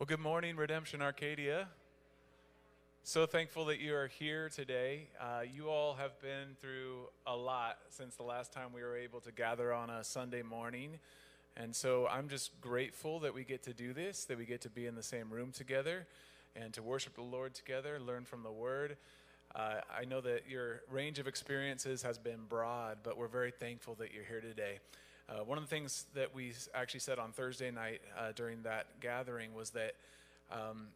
Well, good morning, Redemption Arcadia. So thankful that you are here today. Uh, you all have been through a lot since the last time we were able to gather on a Sunday morning. And so I'm just grateful that we get to do this, that we get to be in the same room together and to worship the Lord together, learn from the Word. Uh, I know that your range of experiences has been broad, but we're very thankful that you're here today. Uh, one of the things that we actually said on Thursday night uh, during that gathering was that um,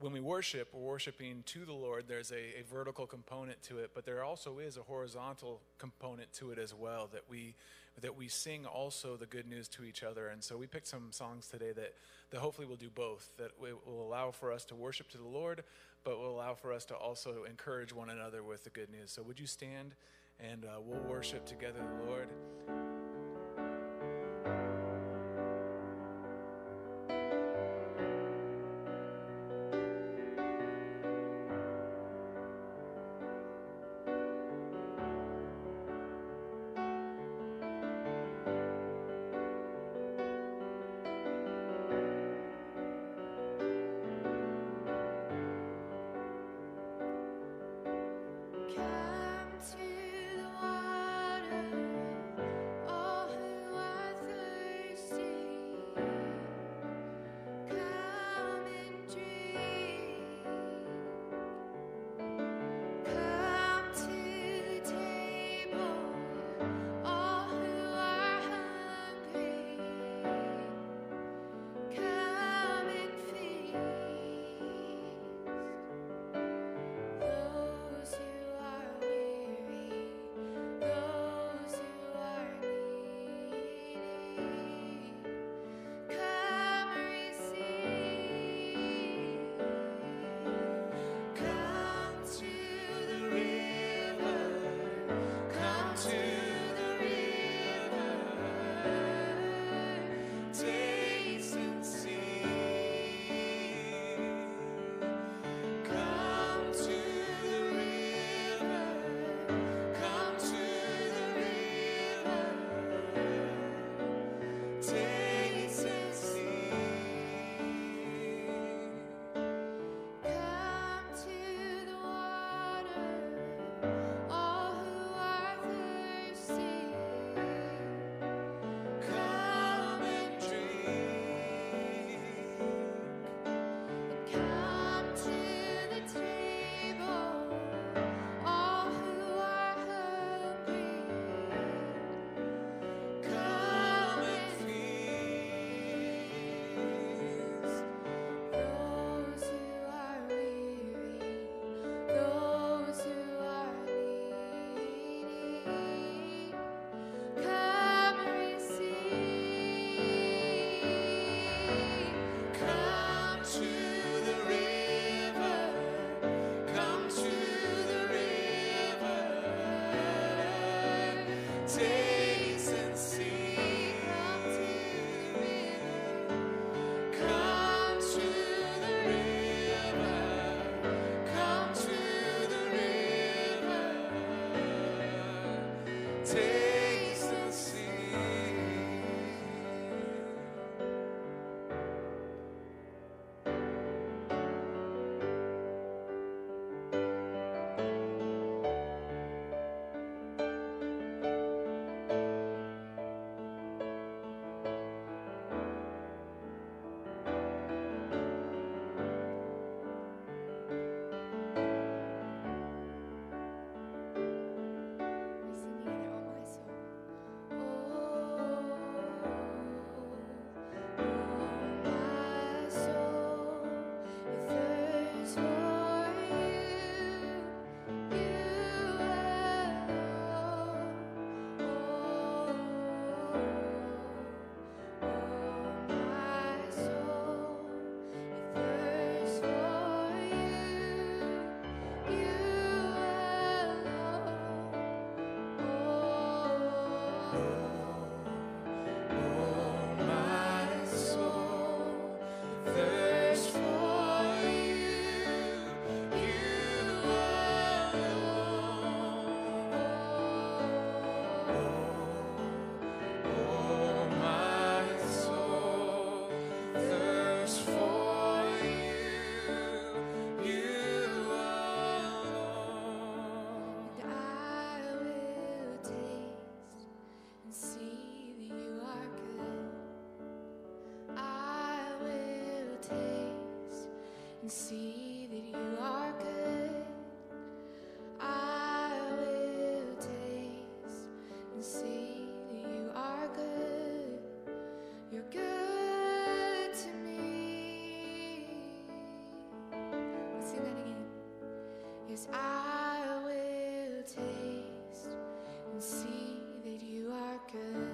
when we worship, we're worshiping to the Lord. There's a, a, vertical component to it, but there also is a horizontal component to it as well. That we that we sing also the good news to each other. And so we picked some songs today that that hopefully will do both. That will allow for us to worship to the Lord, but will allow for us to also encourage one another with the good news. So would you stand and uh, we'll worship together the Lord. see that you are good. I will taste and see that you are good. You're good to me. Sing that again. Yes, I will taste and see that you are good.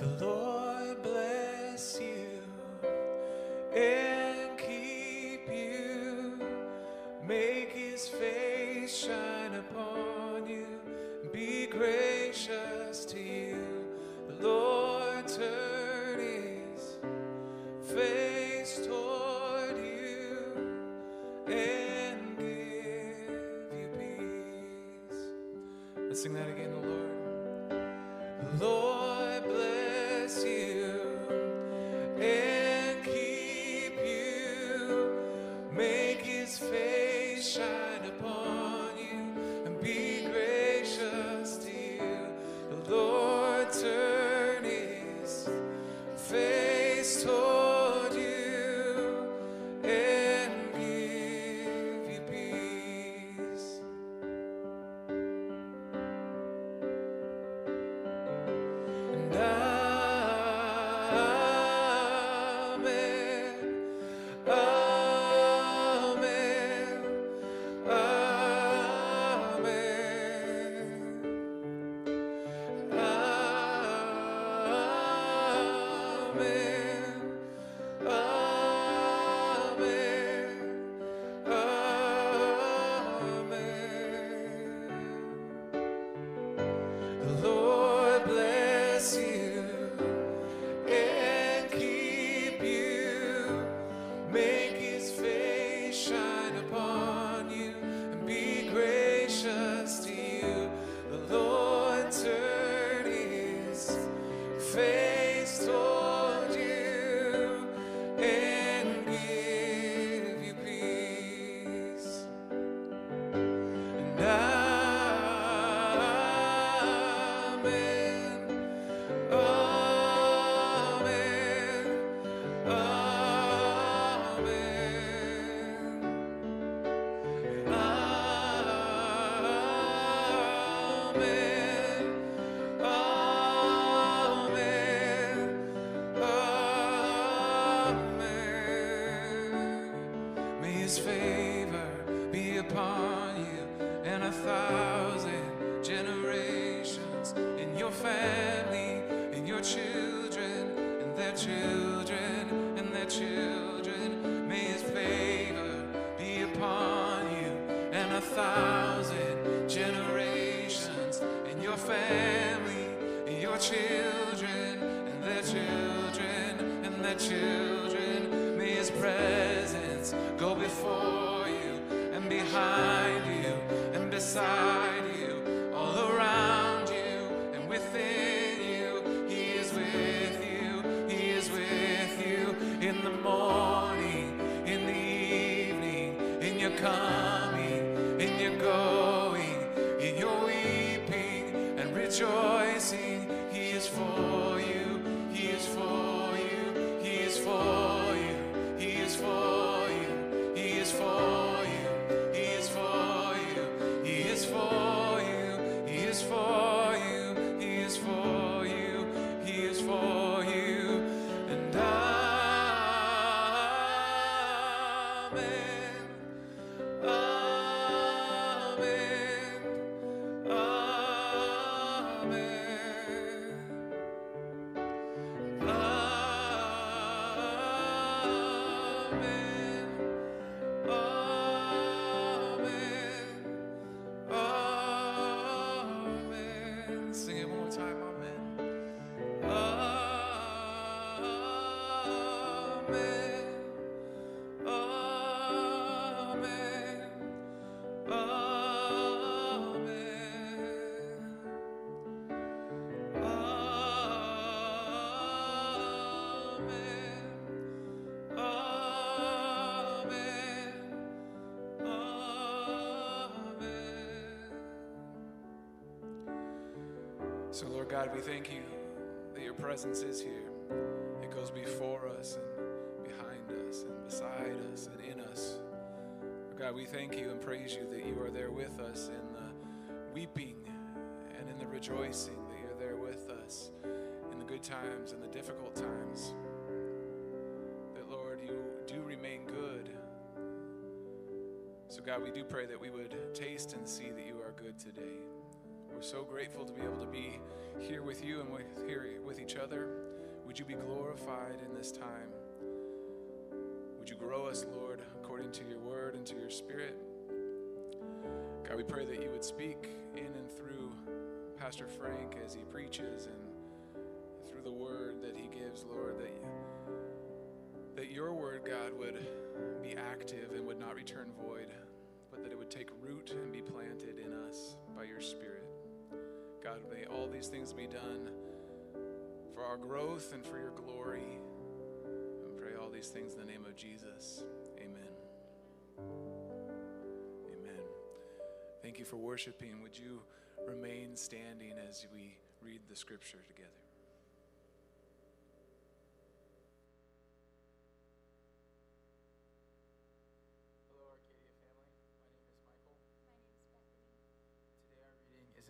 the Lord. upon you and a thousand generations in your family, in your children, and their children, and their children. May his favor be upon you and a thousand generations in your family, in your children, and their children, and their children. May his presence go before behind you and beside Lord God, we thank you that your presence is here. It goes before us and behind us and beside us and in us. Lord God, we thank you and praise you that you are there with us in the weeping and in the rejoicing, that you're there with us in the good times and the difficult times. That, Lord, you do remain good. So, God, we do pray that we would taste and see that you are good today. We're so grateful to be able to be here with you and with, here with each other. Would you be glorified in this time? Would you grow us, Lord, according to your word and to your spirit? God, we pray that you would speak in and through Pastor Frank as he preaches and God, may all these things be done for our growth and for your glory. And pray all these things in the name of Jesus. Amen. Amen. Thank you for worshiping. Would you remain standing as we read the scripture together? Hello, Arcadia family. My name is Michael. My name is Bethany. Today our reading is in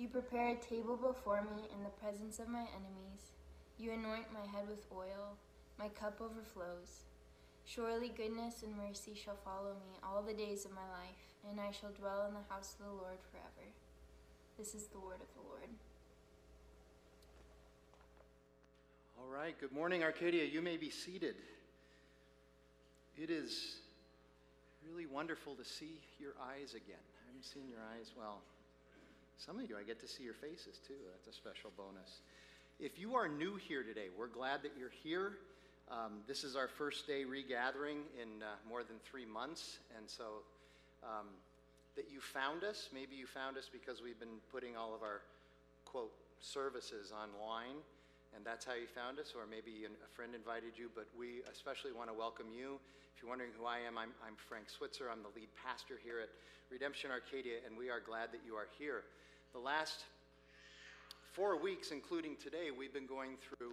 You prepare a table before me in the presence of my enemies. You anoint my head with oil, my cup overflows. Surely goodness and mercy shall follow me all the days of my life, and I shall dwell in the house of the Lord forever. This is the word of the Lord. All right, good morning, Arcadia. You may be seated. It is really wonderful to see your eyes again. I haven't seen your eyes, well, some of you I get to see your faces too. That's a special bonus. If you are new here today, we're glad that you're here. Um, this is our first day regathering in uh, more than three months, and so um, that you found us. Maybe you found us because we've been putting all of our quote services online and that's how you found us, or maybe a friend invited you, but we especially want to welcome you. If you're wondering who I am, I'm, I'm Frank Switzer. I'm the lead pastor here at Redemption Arcadia, and we are glad that you are here. The last four weeks, including today, we've been going through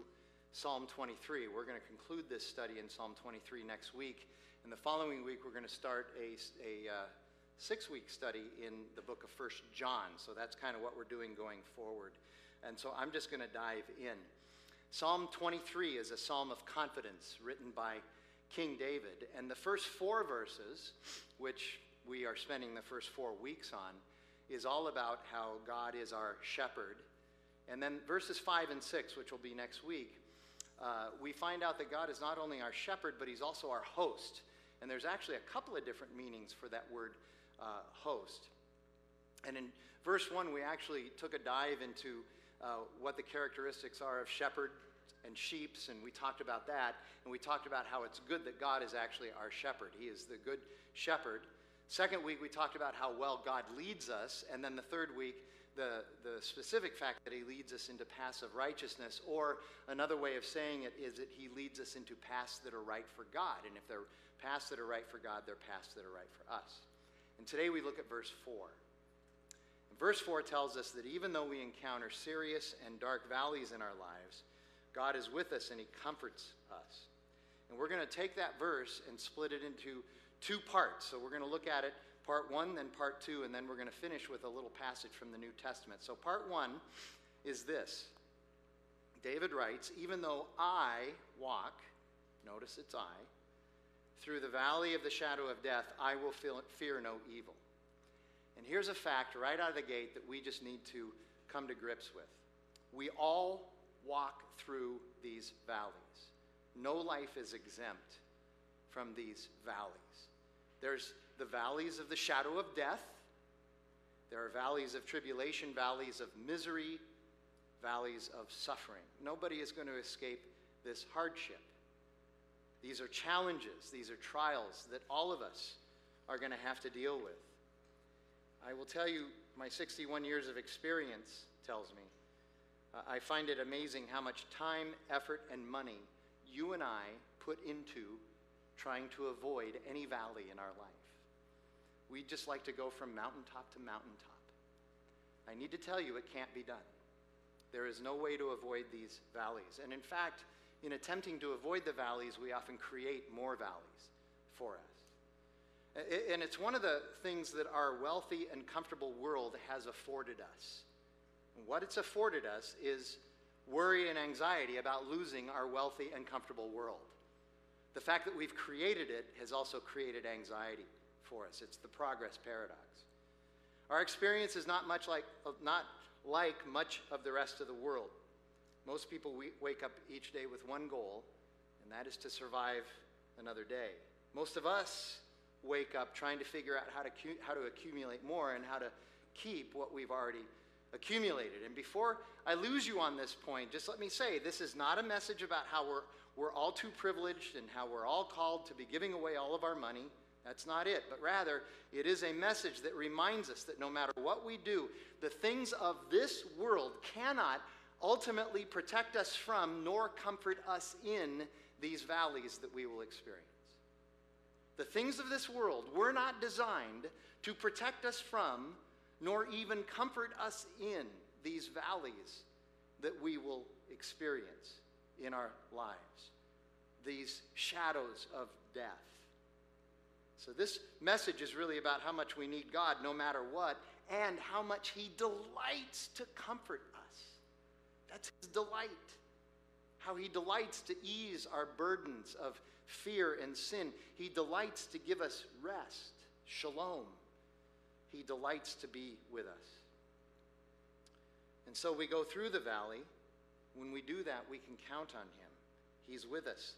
Psalm 23. We're going to conclude this study in Psalm 23 next week, and the following week, we're going to start a, a uh, six week study in the book of First John. So that's kind of what we're doing going forward. And so I'm just going to dive in. Psalm 23 is a psalm of confidence written by King David. And the first four verses, which we are spending the first four weeks on, is all about how God is our shepherd. And then verses 5 and 6, which will be next week, uh, we find out that God is not only our shepherd, but he's also our host. And there's actually a couple of different meanings for that word uh, host. And in verse 1, we actually took a dive into uh, what the characteristics are of shepherd and sheeps, and we talked about that. And we talked about how it's good that God is actually our shepherd. He is the good shepherd. Second week, we talked about how well God leads us. And then the third week, the, the specific fact that he leads us into paths of righteousness, or another way of saying it is that he leads us into paths that are right for God. And if they're paths that are right for God, they're paths that are right for us. And today we look at verse 4. Verse 4 tells us that even though we encounter serious and dark valleys in our lives, God is with us and He comforts us. And we're going to take that verse and split it into two parts. So we're going to look at it part one, then part two, and then we're going to finish with a little passage from the New Testament. So part one is this David writes, Even though I walk, notice it's I, through the valley of the shadow of death, I will fear no evil. And here's a fact right out of the gate that we just need to come to grips with. We all walk through these valleys. no life is exempt from these valleys. There's the valleys of the shadow of death, there are valleys of tribulation, valleys of misery, valleys of suffering. Nobody is going to escape this hardship. These are challenges, these are trials that all of us are going to have to deal with. I will tell you, my 61 years of experience tells me, uh, I find it amazing how much time, effort, and money you and I put into trying to avoid any valley in our life. We just like to go from mountaintop to mountaintop. I need to tell you, it can't be done. There is no way to avoid these valleys. And in fact, in attempting to avoid the valleys, we often create more valleys for us. And it's one of the things that our wealthy and comfortable world has afforded us. And what it's afforded us is worry and anxiety about losing our wealthy and comfortable world. The fact that we've created it has also created anxiety for us. It's the progress paradox. Our experience is not much like, not like much of the rest of the world. Most people wake up each day with one goal, and that is to survive another day. Most of us wake up trying to figure out how to, how to accumulate more and how to keep what we've already accumulated. And before I lose you on this point, just let me say this is not a message about how we're, we're all too privileged and how we're all called to be giving away all of our money. That's not it. But rather, it is a message that reminds us that no matter what we do, the things of this world cannot ultimately protect us from nor comfort us in these valleys that we will experience. The things of this world were not designed to protect us from nor even comfort us in these valleys that we will experience in our lives, these shadows of death. So, this message is really about how much we need God no matter what, and how much He delights to comfort us. That's His delight. How He delights to ease our burdens of fear and sin. He delights to give us rest, shalom. He delights to be with us. And so we go through the valley. When we do that, we can count on Him. He's with us.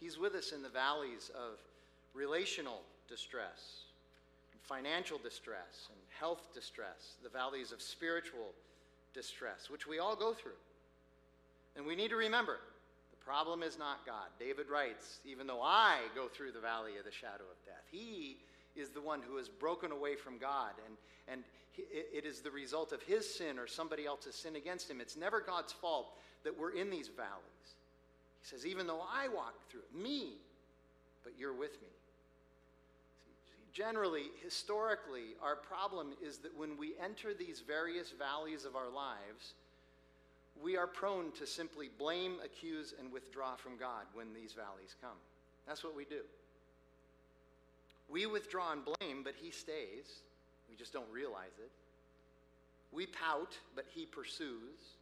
He's with us in the valleys of relational distress, financial distress, and health distress, the valleys of spiritual distress, which we all go through. And we need to remember the problem is not God. David writes, even though I go through the valley of the shadow of death, he is the one who has broken away from God, and, and it is the result of his sin or somebody else's sin against him. It's never God's fault that we're in these valleys. He says, even though I walk through it, me, but you're with me generally, historically, our problem is that when we enter these various valleys of our lives, we are prone to simply blame, accuse, and withdraw from God when these valleys come. That's what we do. We withdraw and blame, but He stays. We just don't realize it. We pout, but He pursues.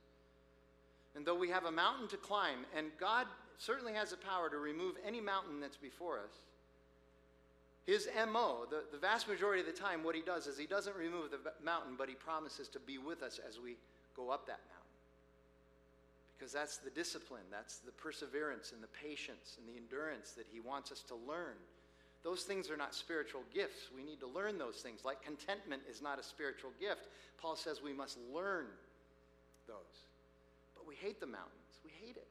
And though we have a mountain to climb, and God certainly has the power to remove any mountain that's before us, his MO, the, the vast majority of the time, what he does is he doesn't remove the mountain, but he promises to be with us as we go up that mountain. Because that's the discipline, that's the perseverance and the patience and the endurance that he wants us to learn. Those things are not spiritual gifts. We need to learn those things. Like contentment is not a spiritual gift. Paul says we must learn those. We hate the mountains. We hate it.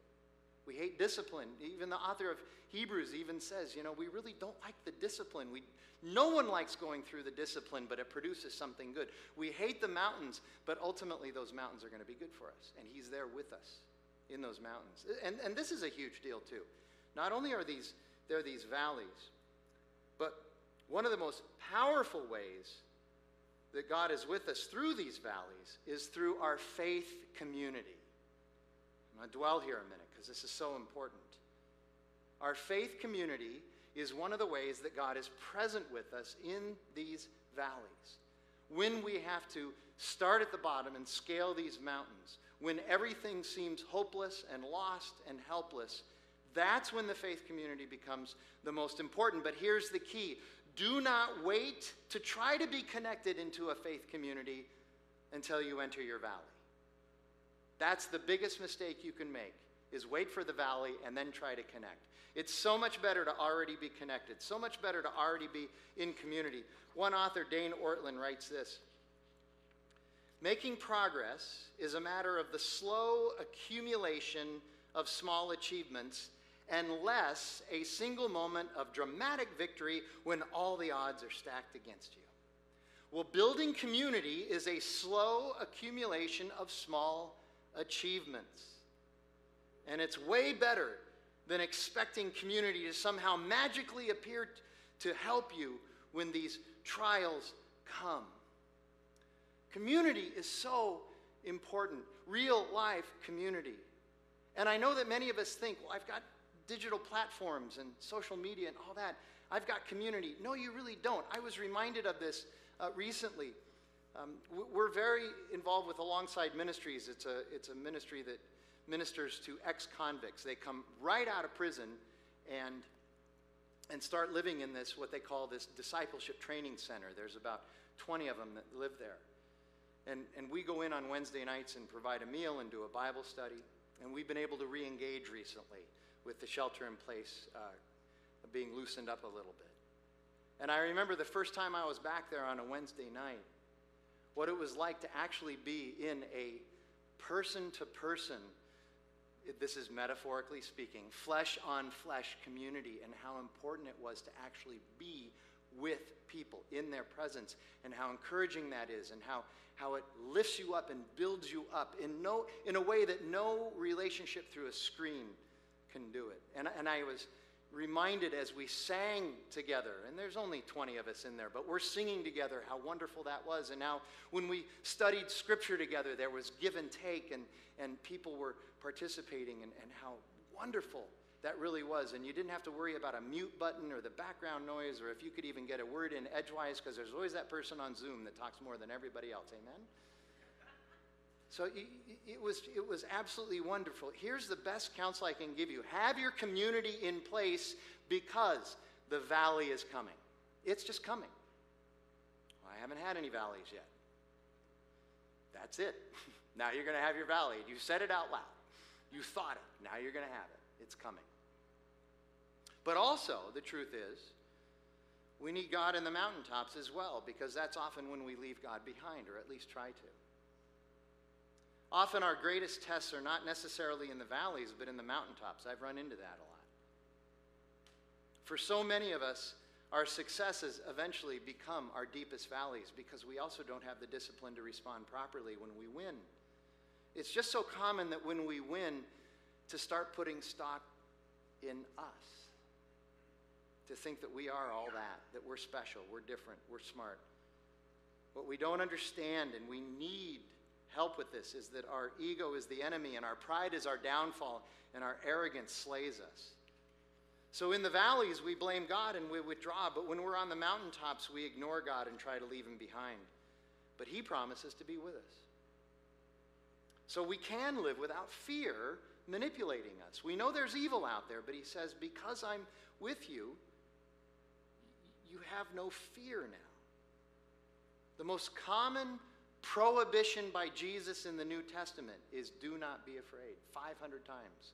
We hate discipline. Even the author of Hebrews even says, you know, we really don't like the discipline. We, no one likes going through the discipline, but it produces something good. We hate the mountains, but ultimately those mountains are going to be good for us. And He's there with us in those mountains. And, and this is a huge deal, too. Not only are these, there are these valleys, but one of the most powerful ways that God is with us through these valleys is through our faith community. I'm going to dwell here a minute because this is so important. Our faith community is one of the ways that God is present with us in these valleys. When we have to start at the bottom and scale these mountains, when everything seems hopeless and lost and helpless, that's when the faith community becomes the most important. But here's the key do not wait to try to be connected into a faith community until you enter your valley. That's the biggest mistake you can make is wait for the valley and then try to connect. It's so much better to already be connected, so much better to already be in community. One author, Dane Ortlund, writes this Making progress is a matter of the slow accumulation of small achievements and less a single moment of dramatic victory when all the odds are stacked against you. Well, building community is a slow accumulation of small achievements. And it's way better than expecting community to somehow magically appear t- to help you when these trials come. Community is so important, real life community. And I know that many of us think, well, I've got digital platforms and social media and all that. I've got community. No, you really don't. I was reminded of this uh, recently. Um, we're very involved with Alongside Ministries. It's a, it's a ministry that ministers to ex convicts. They come right out of prison and, and start living in this, what they call this discipleship training center. There's about 20 of them that live there. And, and we go in on Wednesday nights and provide a meal and do a Bible study. And we've been able to re engage recently with the shelter in place uh, being loosened up a little bit. And I remember the first time I was back there on a Wednesday night, what it was like to actually be in a person to person, this is metaphorically speaking, flesh on flesh community, and how important it was to actually be with people in their presence, and how encouraging that is, and how, how it lifts you up and builds you up in, no, in a way that no relationship through a screen can do it. And, and I was reminded as we sang together, and there's only 20 of us in there, but we're singing together how wonderful that was. And now, when we studied scripture together, there was give and take, and, and people were participating, and, and how wonderful that really was. And you didn't have to worry about a mute button or the background noise, or if you could even get a word in edgewise, because there's always that person on Zoom that talks more than everybody else. Amen? So it, was, it was absolutely wonderful. Here's the best counsel I can give you have your community in place because the valley is coming. It's just coming. I haven't had any valleys yet. That's it. now you're going to have your valley. You said it out loud. You thought it. Now you're going to have it. It's coming. But also, the truth is, we need God in the mountaintops as well, because that's often when we leave God behind, or at least try to. Often our greatest tests are not necessarily in the valleys, but in the mountaintops. I've run into that a lot. For so many of us, our successes eventually become our deepest valleys because we also don't have the discipline to respond properly when we win. It's just so common that when we win, to start putting stock in us, to think that we are all that, that we're special, we're different, we're smart. What we don't understand and we need help with this is that our ego is the enemy and our pride is our downfall and our arrogance slays us. So in the valleys, we blame God and we withdraw, but when we're on the mountaintops, we ignore God and try to leave him behind. But he promises to be with us. So we can live without fear manipulating us. We know there's evil out there, but he says, Because I'm with you, you have no fear now. The most common prohibition by Jesus in the New Testament is do not be afraid. 500 times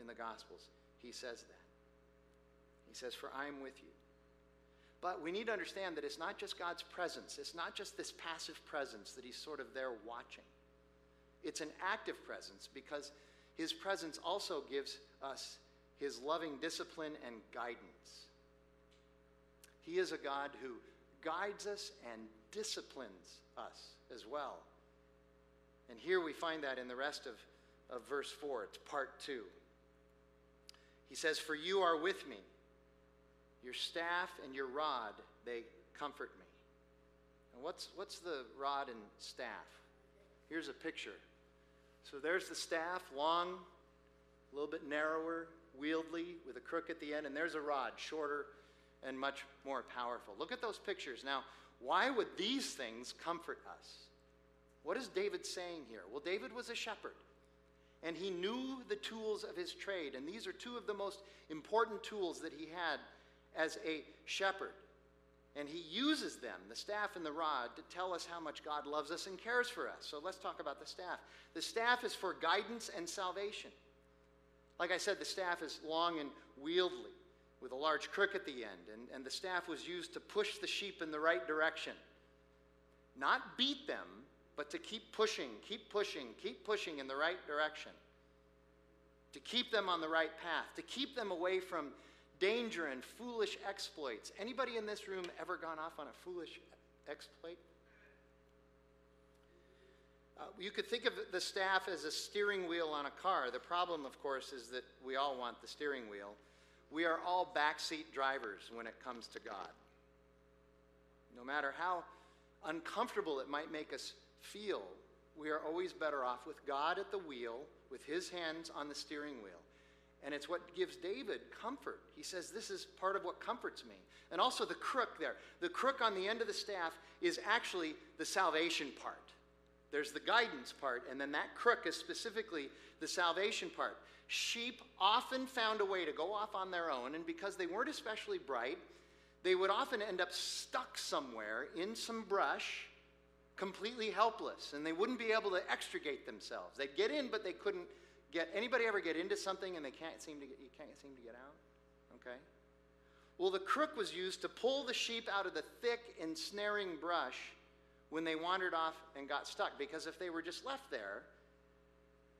in the Gospels, he says that. He says, For I am with you. But we need to understand that it's not just God's presence, it's not just this passive presence that he's sort of there watching. It's an active presence because his presence also gives us his loving discipline and guidance. He is a God who guides us and disciplines us as well. And here we find that in the rest of, of verse 4. It's part 2. He says, For you are with me. Your staff and your rod, they comfort me. And what's, what's the rod and staff? Here's a picture. So there's the staff, long, a little bit narrower, wieldy, with a crook at the end, and there's a rod, shorter and much more powerful. Look at those pictures. Now, why would these things comfort us? What is David saying here? Well, David was a shepherd, and he knew the tools of his trade, and these are two of the most important tools that he had as a shepherd. And he uses them, the staff and the rod, to tell us how much God loves us and cares for us. So let's talk about the staff. The staff is for guidance and salvation. Like I said, the staff is long and wieldy with a large crook at the end, and, and the staff was used to push the sheep in the right direction. Not beat them, but to keep pushing, keep pushing, keep pushing in the right direction. To keep them on the right path, to keep them away from danger and foolish exploits. Anybody in this room ever gone off on a foolish exploit? Uh, you could think of the staff as a steering wheel on a car. The problem, of course, is that we all want the steering wheel. We are all backseat drivers when it comes to God. No matter how uncomfortable it might make us feel, we are always better off with God at the wheel, with his hands on the steering wheel. And it's what gives David comfort. He says, This is part of what comforts me. And also the crook there. The crook on the end of the staff is actually the salvation part. There's the guidance part, and then that crook is specifically the salvation part. Sheep often found a way to go off on their own, and because they weren't especially bright, they would often end up stuck somewhere in some brush, completely helpless, and they wouldn't be able to extricate themselves. They'd get in, but they couldn't get anybody ever get into something and they can't seem to get you can't seem to get out? Okay? Well, the crook was used to pull the sheep out of the thick ensnaring brush when they wandered off and got stuck because if they were just left there,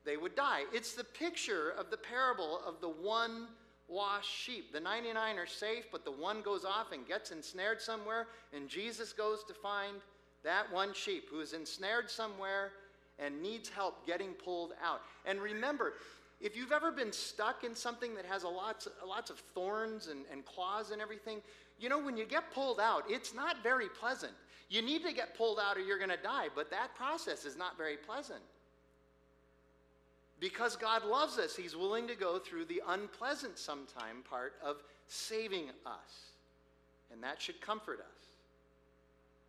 they would die. It's the picture of the parable of the one lost sheep. The 99 are safe, but the one goes off and gets ensnared somewhere, and Jesus goes to find that one sheep who is ensnared somewhere and needs help getting pulled out. And remember, if you've ever been stuck in something that has a lots, lots of thorns and, and claws and everything, you know, when you get pulled out, it's not very pleasant. You need to get pulled out or you're going to die, but that process is not very pleasant. Because God loves us, He's willing to go through the unpleasant sometime part of saving us. And that should comfort us.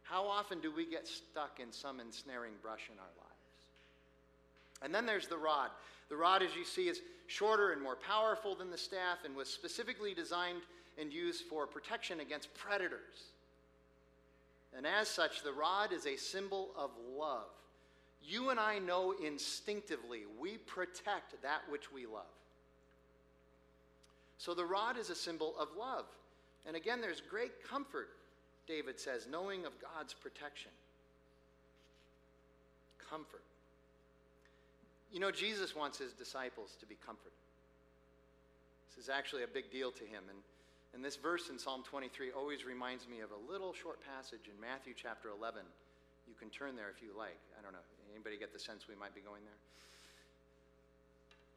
How often do we get stuck in some ensnaring brush in our lives? And then there's the rod. The rod, as you see, is shorter and more powerful than the staff and was specifically designed and used for protection against predators. And as such, the rod is a symbol of love. You and I know instinctively we protect that which we love. So the rod is a symbol of love. And again, there's great comfort, David says, knowing of God's protection. Comfort. You know, Jesus wants his disciples to be comforted. This is actually a big deal to him. And, and this verse in Psalm 23 always reminds me of a little short passage in Matthew chapter 11. You can turn there if you like. I don't know. Anybody get the sense we might be going there?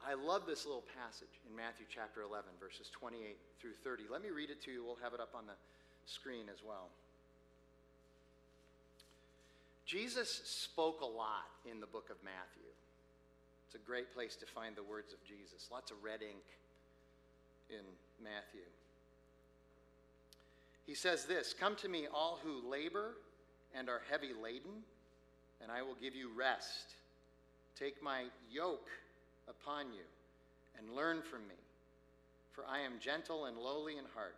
I love this little passage in Matthew chapter 11, verses 28 through 30. Let me read it to you. We'll have it up on the screen as well. Jesus spoke a lot in the book of Matthew. It's a great place to find the words of Jesus. Lots of red ink in Matthew. He says this Come to me, all who labor and are heavy laden, and I will give you rest. Take my yoke upon you and learn from me, for I am gentle and lowly in heart,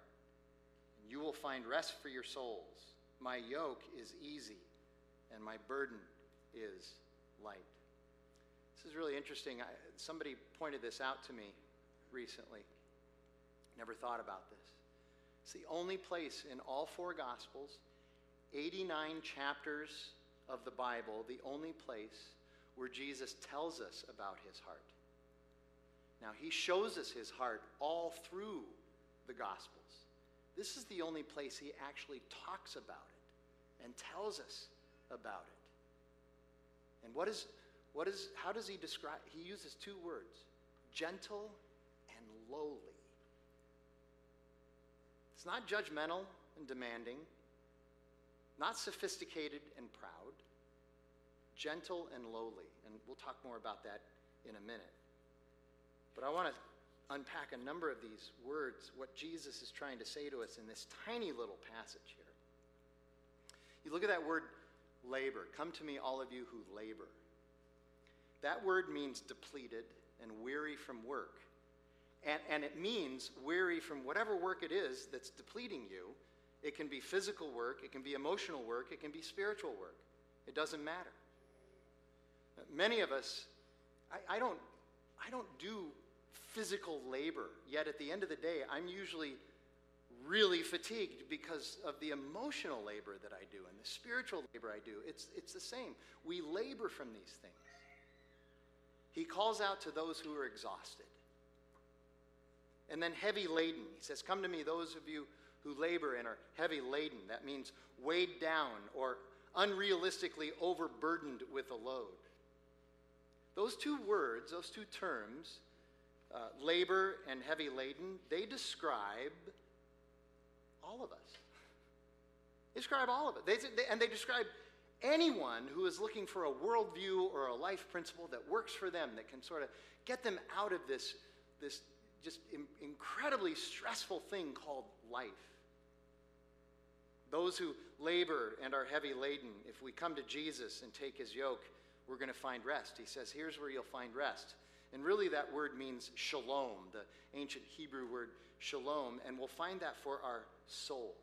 and you will find rest for your souls. My yoke is easy, and my burden is light. This is really interesting. I, somebody pointed this out to me recently. Never thought about this. It's the only place in all four Gospels, 89 chapters of the Bible, the only place where Jesus tells us about his heart. Now, he shows us his heart all through the Gospels. This is the only place he actually talks about it and tells us about it. And what is, what is, how does he describe? He uses two words gentle and lowly. It's not judgmental and demanding, not sophisticated and proud, gentle and lowly. And we'll talk more about that in a minute. But I want to unpack a number of these words, what Jesus is trying to say to us in this tiny little passage here. You look at that word labor. Come to me, all of you who labor. That word means depleted and weary from work. And, and it means weary from whatever work it is that's depleting you. It can be physical work, it can be emotional work, it can be spiritual work. It doesn't matter. Many of us, I, I don't, I don't do physical labor. Yet at the end of the day, I'm usually really fatigued because of the emotional labor that I do and the spiritual labor I do. It's, it's the same. We labor from these things. He calls out to those who are exhausted. And then heavy laden. He says, Come to me, those of you who labor and are heavy laden. That means weighed down or unrealistically overburdened with a load. Those two words, those two terms, uh, labor and heavy laden, they describe all of us. They describe all of it. They, they, and they describe anyone who is looking for a worldview or a life principle that works for them, that can sort of get them out of this, this just Im- incredibly stressful thing called life. Those who labor and are heavy laden, if we come to Jesus and take his yoke, we're going to find rest. He says, Here's where you'll find rest. And really, that word means shalom, the ancient Hebrew word shalom, and we'll find that for our souls.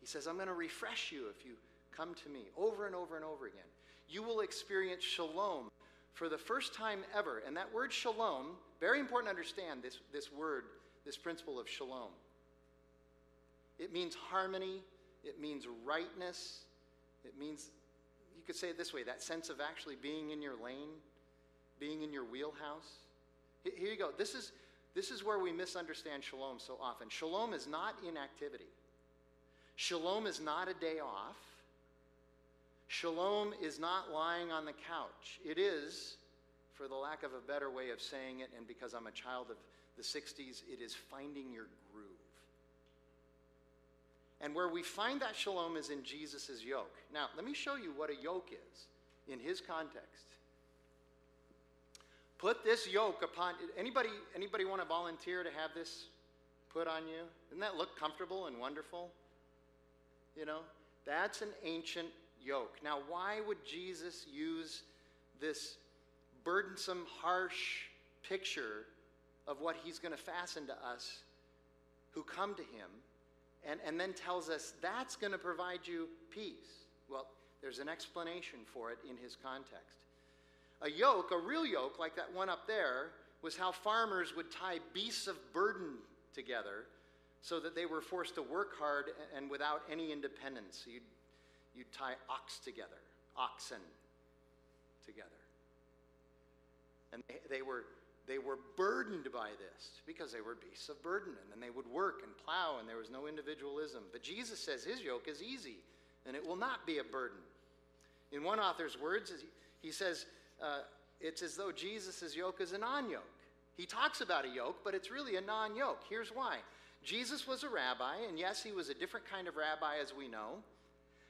He says, I'm going to refresh you if you come to me over and over and over again. You will experience shalom for the first time ever. And that word shalom, very important to understand this, this word, this principle of shalom. It means harmony, it means rightness, it means, you could say it this way that sense of actually being in your lane, being in your wheelhouse. Here you go. This is, this is where we misunderstand shalom so often. Shalom is not inactivity, shalom is not a day off. Shalom is not lying on the couch. It is, for the lack of a better way of saying it, and because I'm a child of the 60s, it is finding your groove. And where we find that shalom is in Jesus' yoke. Now, let me show you what a yoke is in his context. Put this yoke upon anybody anybody want to volunteer to have this put on you? Doesn't that look comfortable and wonderful? You know, that's an ancient yoke. Now, why would Jesus use this burdensome, harsh picture of what he's going to fasten to us who come to him and, and then tells us that's going to provide you peace? Well, there's an explanation for it in his context. A yoke, a real yoke, like that one up there, was how farmers would tie beasts of burden together so that they were forced to work hard and without any independence. You'd, you'd tie ox together, oxen together. And they, they, were, they were burdened by this because they were beasts of burden. And then they would work and plow, and there was no individualism. But Jesus says his yoke is easy, and it will not be a burden. In one author's words, he says, uh, it's as though Jesus' yoke is a non yoke. He talks about a yoke, but it's really a non yoke. Here's why Jesus was a rabbi, and yes, he was a different kind of rabbi as we know,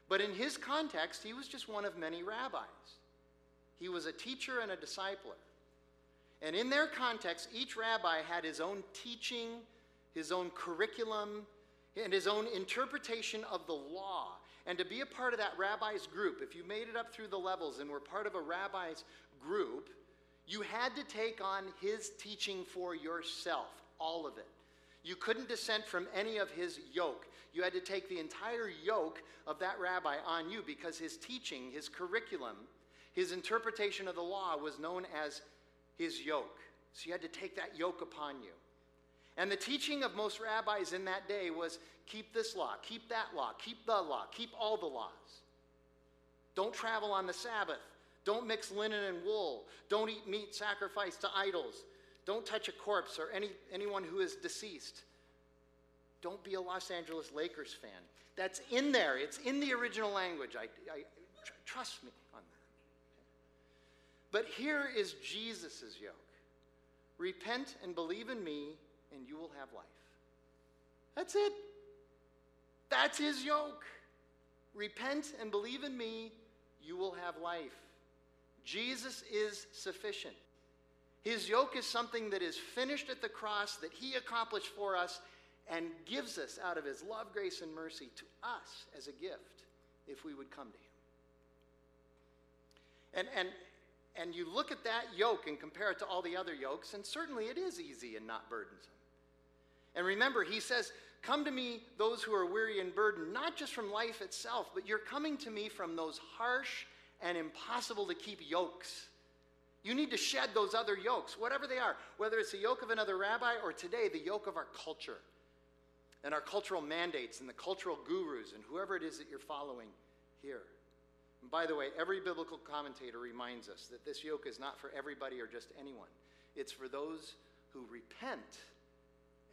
but in his context, he was just one of many rabbis. He was a teacher and a discipler. And in their context, each rabbi had his own teaching, his own curriculum, and his own interpretation of the law. And to be a part of that rabbi's group, if you made it up through the levels and were part of a rabbi's group, you had to take on his teaching for yourself, all of it. You couldn't dissent from any of his yoke. You had to take the entire yoke of that rabbi on you because his teaching, his curriculum, his interpretation of the law was known as his yoke. So you had to take that yoke upon you. And the teaching of most rabbis in that day was keep this law, keep that law, keep the law, keep all the laws. Don't travel on the Sabbath. Don't mix linen and wool. Don't eat meat sacrificed to idols. Don't touch a corpse or any, anyone who is deceased. Don't be a Los Angeles Lakers fan. That's in there. It's in the original language. I, I tr- trust me on that. But here is Jesus' yoke. Repent and believe in me, and you will have life. That's it. That's his yoke. Repent and believe in me, you will have life. Jesus is sufficient. His yoke is something that is finished at the cross, that he accomplished for us, and gives us out of his love, grace, and mercy to us as a gift if we would come to him. And, and, and you look at that yoke and compare it to all the other yokes, and certainly it is easy and not burdensome. And remember, he says, Come to me, those who are weary and burdened, not just from life itself, but you're coming to me from those harsh and impossible to keep yokes. You need to shed those other yokes, whatever they are, whether it's the yoke of another rabbi or today the yoke of our culture and our cultural mandates and the cultural gurus and whoever it is that you're following here. And by the way, every biblical commentator reminds us that this yoke is not for everybody or just anyone, it's for those who repent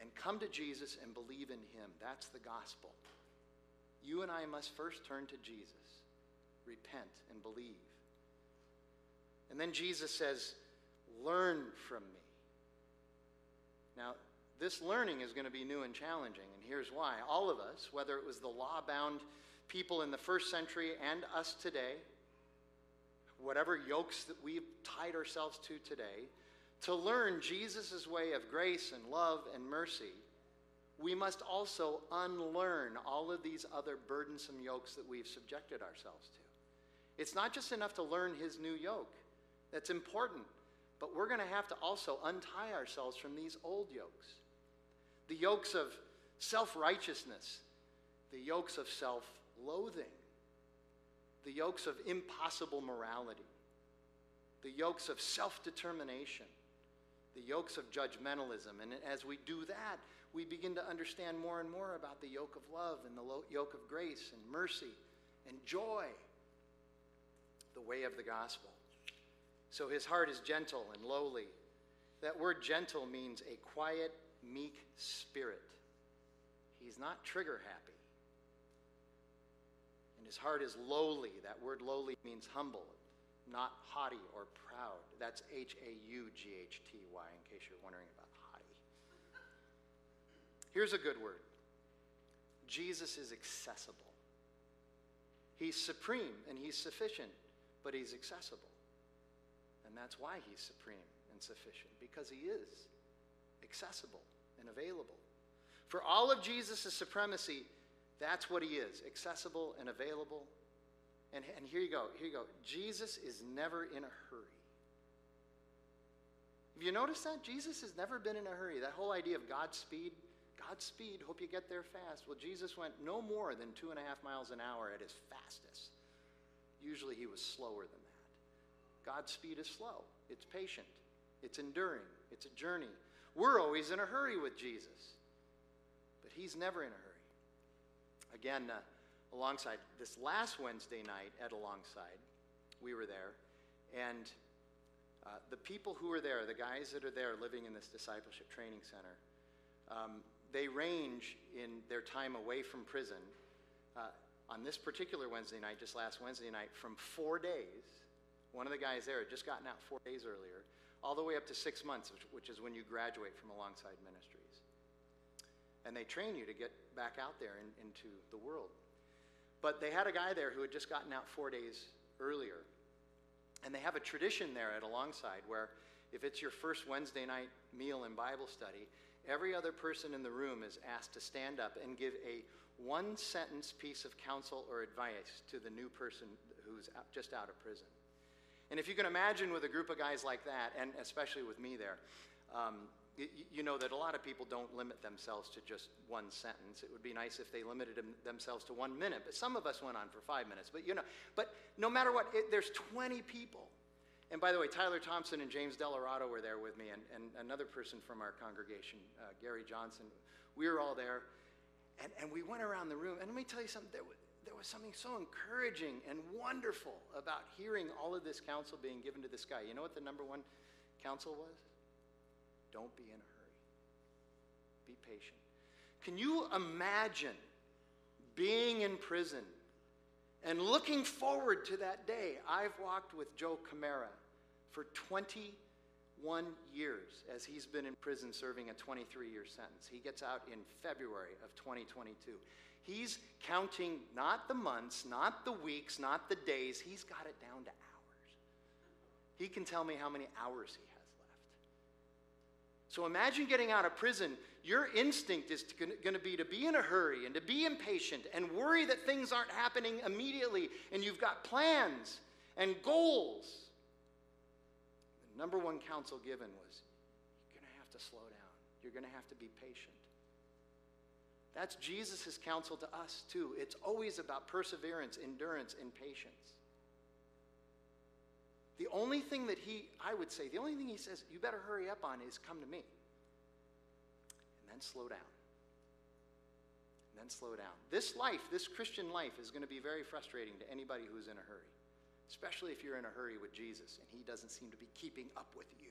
and come to Jesus and believe in him. That's the gospel. You and I must first turn to Jesus, repent, and believe. And then Jesus says, Learn from me. Now, this learning is going to be new and challenging, and here's why. All of us, whether it was the law bound people in the first century and us today, whatever yokes that we've tied ourselves to today, to learn Jesus' way of grace and love and mercy, we must also unlearn all of these other burdensome yokes that we've subjected ourselves to. It's not just enough to learn his new yoke, that's important, but we're going to have to also untie ourselves from these old yokes the yokes of self righteousness, the yokes of self loathing, the yokes of impossible morality, the yokes of self determination, the yokes of judgmentalism. And as we do that, we begin to understand more and more about the yoke of love and the yoke of grace and mercy and joy, the way of the gospel. So his heart is gentle and lowly. That word gentle means a quiet, meek spirit. He's not trigger happy. His heart is lowly. That word lowly means humble, not haughty or proud. That's H A U G H T Y, in case you're wondering about haughty. Here's a good word Jesus is accessible. He's supreme and he's sufficient, but he's accessible. And that's why he's supreme and sufficient, because he is accessible and available. For all of Jesus' supremacy, that's what he is accessible and available. And, and here you go, here you go. Jesus is never in a hurry. Have you noticed that? Jesus has never been in a hurry. That whole idea of Godspeed, Godspeed, hope you get there fast. Well, Jesus went no more than two and a half miles an hour at his fastest. Usually he was slower than that. God's speed is slow, it's patient, it's enduring, it's a journey. We're always in a hurry with Jesus, but He's never in a hurry. Again, uh, alongside this last Wednesday night at Alongside, we were there, and uh, the people who were there, the guys that are there living in this discipleship training center, um, they range in their time away from prison. Uh, on this particular Wednesday night, just last Wednesday night, from four days one of the guys there had just gotten out four days earlier, all the way up to six months, which, which is when you graduate from Alongside Ministries. And they train you to get back out there in, into the world. But they had a guy there who had just gotten out four days earlier. And they have a tradition there at Alongside where if it's your first Wednesday night meal and Bible study, every other person in the room is asked to stand up and give a one sentence piece of counsel or advice to the new person who's just out of prison. And if you can imagine with a group of guys like that, and especially with me there, um, you, know that a lot of people don't limit themselves to just one sentence. It would be nice if they limited themselves to one minute, but some of us went on for five minutes. But you know, but no matter what, it, there's 20 people. And by the way, Tyler Thompson and James Delarado were there with me, and, and another person from our congregation, uh, Gary Johnson. We were all there, and, and we went around the room. And let me tell you something. There, there was something so encouraging and wonderful about hearing all of this counsel being given to this guy. You know what the number one counsel was? Don't be in a hurry, be patient. Can you imagine being in prison and looking forward to that day? I've walked with Joe Camara for 21 years as he's been in prison serving a 23 year sentence. He gets out in February of 2022. He's counting not the months, not the weeks, not the days. He's got it down to hours. He can tell me how many hours he has. So imagine getting out of prison. Your instinct is going to be to be in a hurry and to be impatient and worry that things aren't happening immediately and you've got plans and goals. The number one counsel given was you're going to have to slow down, you're going to have to be patient. That's Jesus' counsel to us, too. It's always about perseverance, endurance, and patience. The only thing that he, I would say, the only thing he says, you better hurry up on is come to me. And then slow down. And then slow down. This life, this Christian life, is going to be very frustrating to anybody who's in a hurry, especially if you're in a hurry with Jesus and he doesn't seem to be keeping up with you.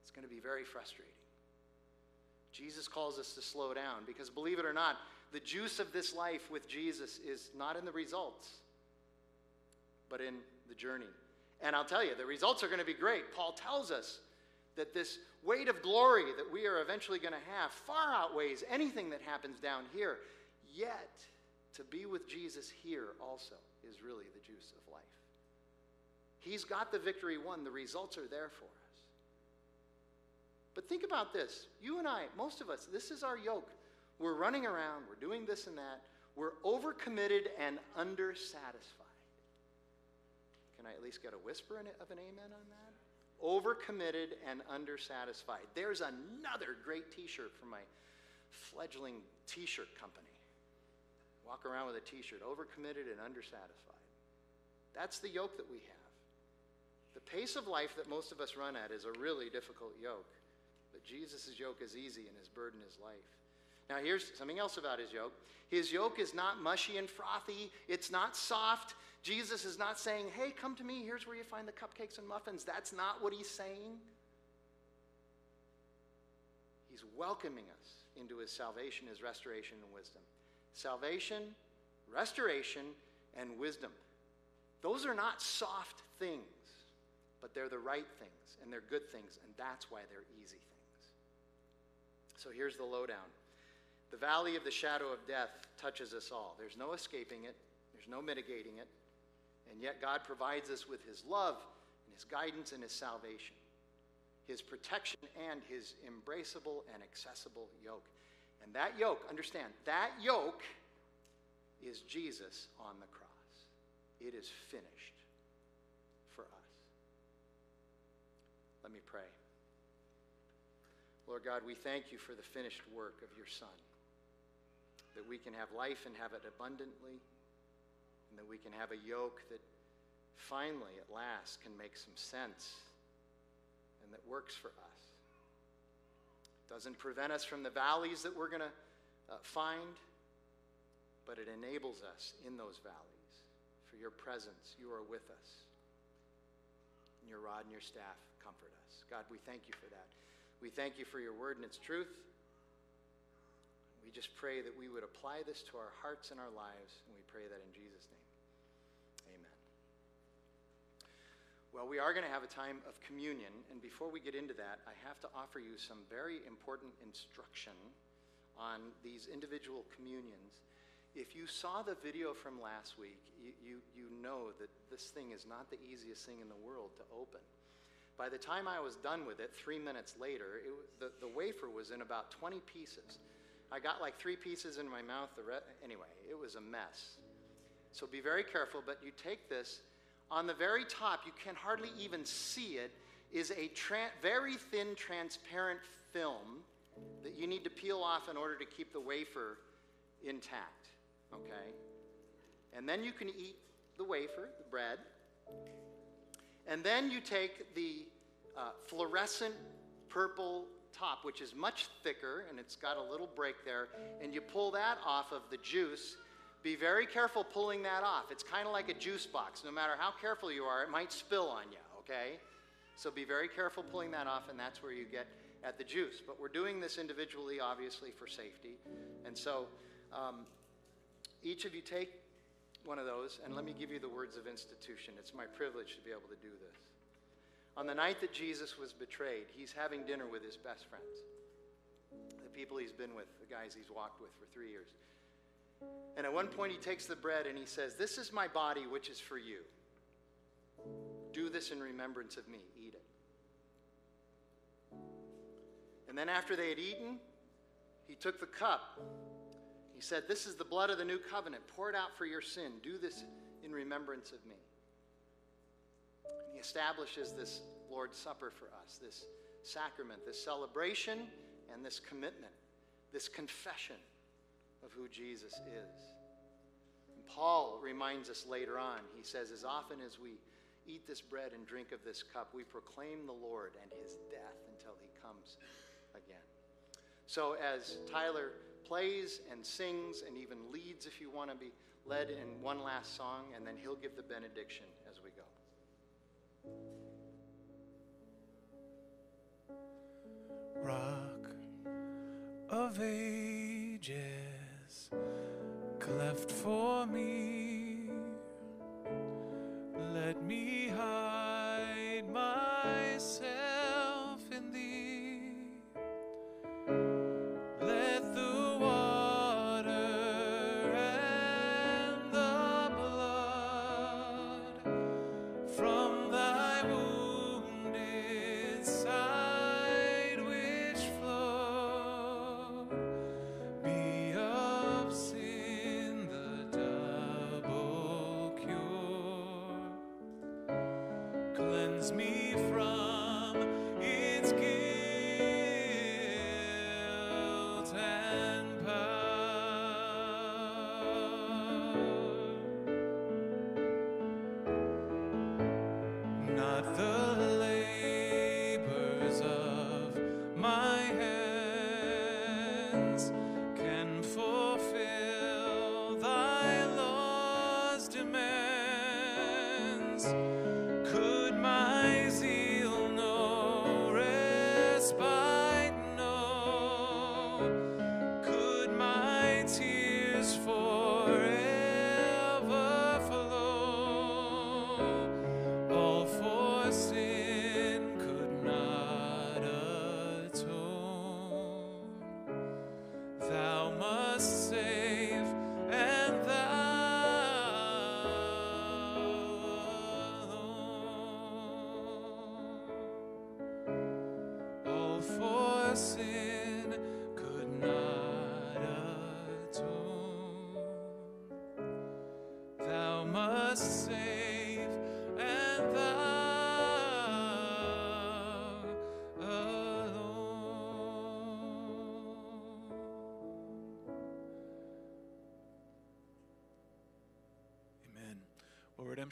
It's going to be very frustrating. Jesus calls us to slow down because, believe it or not, the juice of this life with Jesus is not in the results, but in the journey. And I'll tell you, the results are going to be great. Paul tells us that this weight of glory that we are eventually going to have far outweighs anything that happens down here. Yet, to be with Jesus here also is really the juice of life. He's got the victory won, the results are there for us. But think about this. You and I, most of us, this is our yoke. We're running around, we're doing this and that. We're overcommitted and undersatisfied. Can I at least get a whisper of an amen on that? Overcommitted and undersatisfied. There's another great t shirt from my fledgling t shirt company. Walk around with a t shirt, overcommitted and undersatisfied. That's the yoke that we have. The pace of life that most of us run at is a really difficult yoke. But Jesus' yoke is easy and his burden is life. Now, here's something else about his yoke. His yoke is not mushy and frothy, it's not soft. Jesus is not saying, hey, come to me, here's where you find the cupcakes and muffins. That's not what he's saying. He's welcoming us into his salvation, his restoration, and wisdom. Salvation, restoration, and wisdom. Those are not soft things, but they're the right things, and they're good things, and that's why they're easy things. So here's the lowdown the valley of the shadow of death touches us all. There's no escaping it, there's no mitigating it. And yet, God provides us with His love and His guidance and His salvation, His protection and His embraceable and accessible yoke. And that yoke, understand, that yoke is Jesus on the cross. It is finished for us. Let me pray. Lord God, we thank you for the finished work of your Son, that we can have life and have it abundantly, and that we can have a yoke that finally, at last, can make some sense and that works for us. It doesn't prevent us from the valleys that we're going to uh, find, but it enables us in those valleys. For your presence, you are with us. And your rod and your staff comfort us. God, we thank you for that. We thank you for your word and its truth. We just pray that we would apply this to our hearts and our lives, and we pray that in Jesus' name. Well, we are going to have a time of communion, and before we get into that, I have to offer you some very important instruction on these individual communions. If you saw the video from last week, you, you, you know that this thing is not the easiest thing in the world to open. By the time I was done with it, three minutes later, it, the, the wafer was in about 20 pieces. I got like three pieces in my mouth. The re- anyway, it was a mess. So be very careful, but you take this. On the very top, you can hardly even see it, is a tra- very thin, transparent film that you need to peel off in order to keep the wafer intact. Okay? And then you can eat the wafer, the bread. And then you take the uh, fluorescent purple top, which is much thicker and it's got a little break there, and you pull that off of the juice. Be very careful pulling that off. It's kind of like a juice box. No matter how careful you are, it might spill on you, okay? So be very careful pulling that off, and that's where you get at the juice. But we're doing this individually, obviously, for safety. And so um, each of you take one of those, and let me give you the words of institution. It's my privilege to be able to do this. On the night that Jesus was betrayed, he's having dinner with his best friends, the people he's been with, the guys he's walked with for three years. And at one point, he takes the bread and he says, This is my body, which is for you. Do this in remembrance of me. Eat it. And then, after they had eaten, he took the cup he said, This is the blood of the new covenant, poured out for your sin. Do this in remembrance of me. And he establishes this Lord's Supper for us, this sacrament, this celebration, and this commitment, this confession of who Jesus is. And Paul reminds us later on, he says, As often as we eat this bread and drink of this cup, we proclaim the Lord and his death until he comes again. So, as Tyler plays and sings and even leads, if you want to be led in one last song, and then he'll give the benediction as we go. Rock of ages, cleft for me. Let me hide myself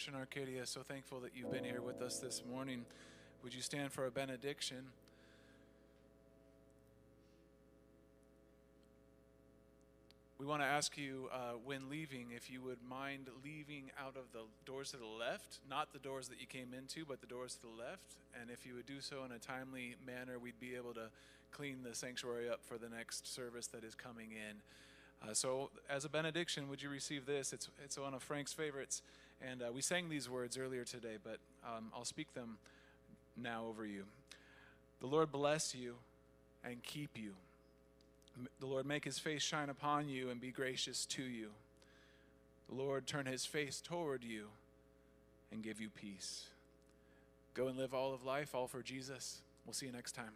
Redemption Arcadia, so thankful that you've been here with us this morning. Would you stand for a benediction? We want to ask you uh, when leaving if you would mind leaving out of the doors to the left, not the doors that you came into, but the doors to the left. And if you would do so in a timely manner, we'd be able to clean the sanctuary up for the next service that is coming in. Uh, so, as a benediction, would you receive this? It's, it's one of Frank's favorites. And uh, we sang these words earlier today, but um, I'll speak them now over you. The Lord bless you and keep you. The Lord make his face shine upon you and be gracious to you. The Lord turn his face toward you and give you peace. Go and live all of life, all for Jesus. We'll see you next time.